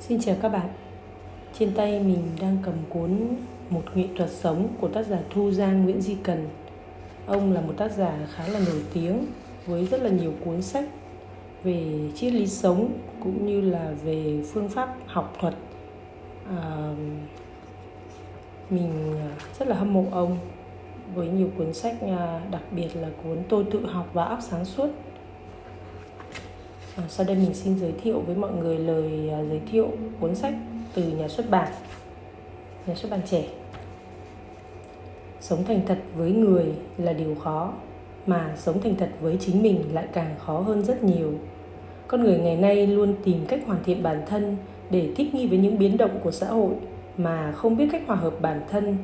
Xin chào các bạn. Trên tay mình đang cầm cuốn Một nghệ thuật sống của tác giả Thu Giang Nguyễn Di Cần. Ông là một tác giả khá là nổi tiếng với rất là nhiều cuốn sách về triết lý sống cũng như là về phương pháp học thuật. À, mình rất là hâm mộ ông với nhiều cuốn sách à, đặc biệt là cuốn tôi tự học và óc sáng suốt. À, sau đây mình xin giới thiệu với mọi người lời à, giới thiệu cuốn sách từ nhà xuất bản nhà xuất bản trẻ. Sống thành thật với người là điều khó mà sống thành thật với chính mình lại càng khó hơn rất nhiều. Con người ngày nay luôn tìm cách hoàn thiện bản thân để thích nghi với những biến động của xã hội mà không biết cách hòa hợp bản thân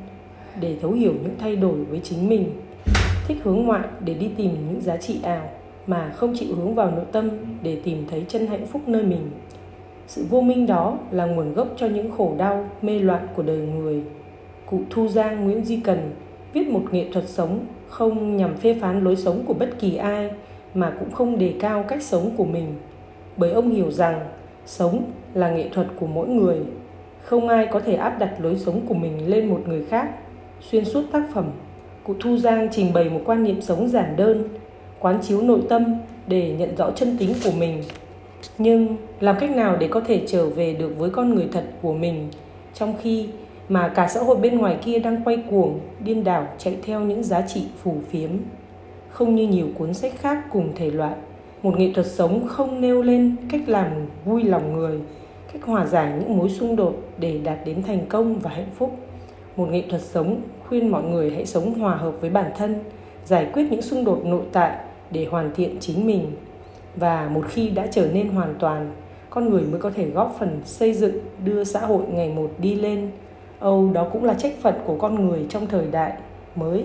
để thấu hiểu những thay đổi với chính mình thích hướng ngoại để đi tìm những giá trị ảo mà không chịu hướng vào nội tâm để tìm thấy chân hạnh phúc nơi mình. Sự vô minh đó là nguồn gốc cho những khổ đau, mê loạn của đời người. Cụ thu giang, nguyễn di cần viết một nghệ thuật sống không nhằm phê phán lối sống của bất kỳ ai, mà cũng không đề cao cách sống của mình. Bởi ông hiểu rằng sống là nghệ thuật của mỗi người. Không ai có thể áp đặt lối sống của mình lên một người khác. Xuyên suốt tác phẩm, cụ thu giang trình bày một quan niệm sống giản đơn quán chiếu nội tâm để nhận rõ chân tính của mình. Nhưng làm cách nào để có thể trở về được với con người thật của mình, trong khi mà cả xã hội bên ngoài kia đang quay cuồng, điên đảo chạy theo những giá trị phù phiếm? Không như nhiều cuốn sách khác cùng thể loại, một nghệ thuật sống không nêu lên cách làm vui lòng người, cách hòa giải những mối xung đột để đạt đến thành công và hạnh phúc. Một nghệ thuật sống khuyên mọi người hãy sống hòa hợp với bản thân, giải quyết những xung đột nội tại để hoàn thiện chính mình. Và một khi đã trở nên hoàn toàn, con người mới có thể góp phần xây dựng, đưa xã hội ngày một đi lên. Âu, đó cũng là trách phận của con người trong thời đại mới.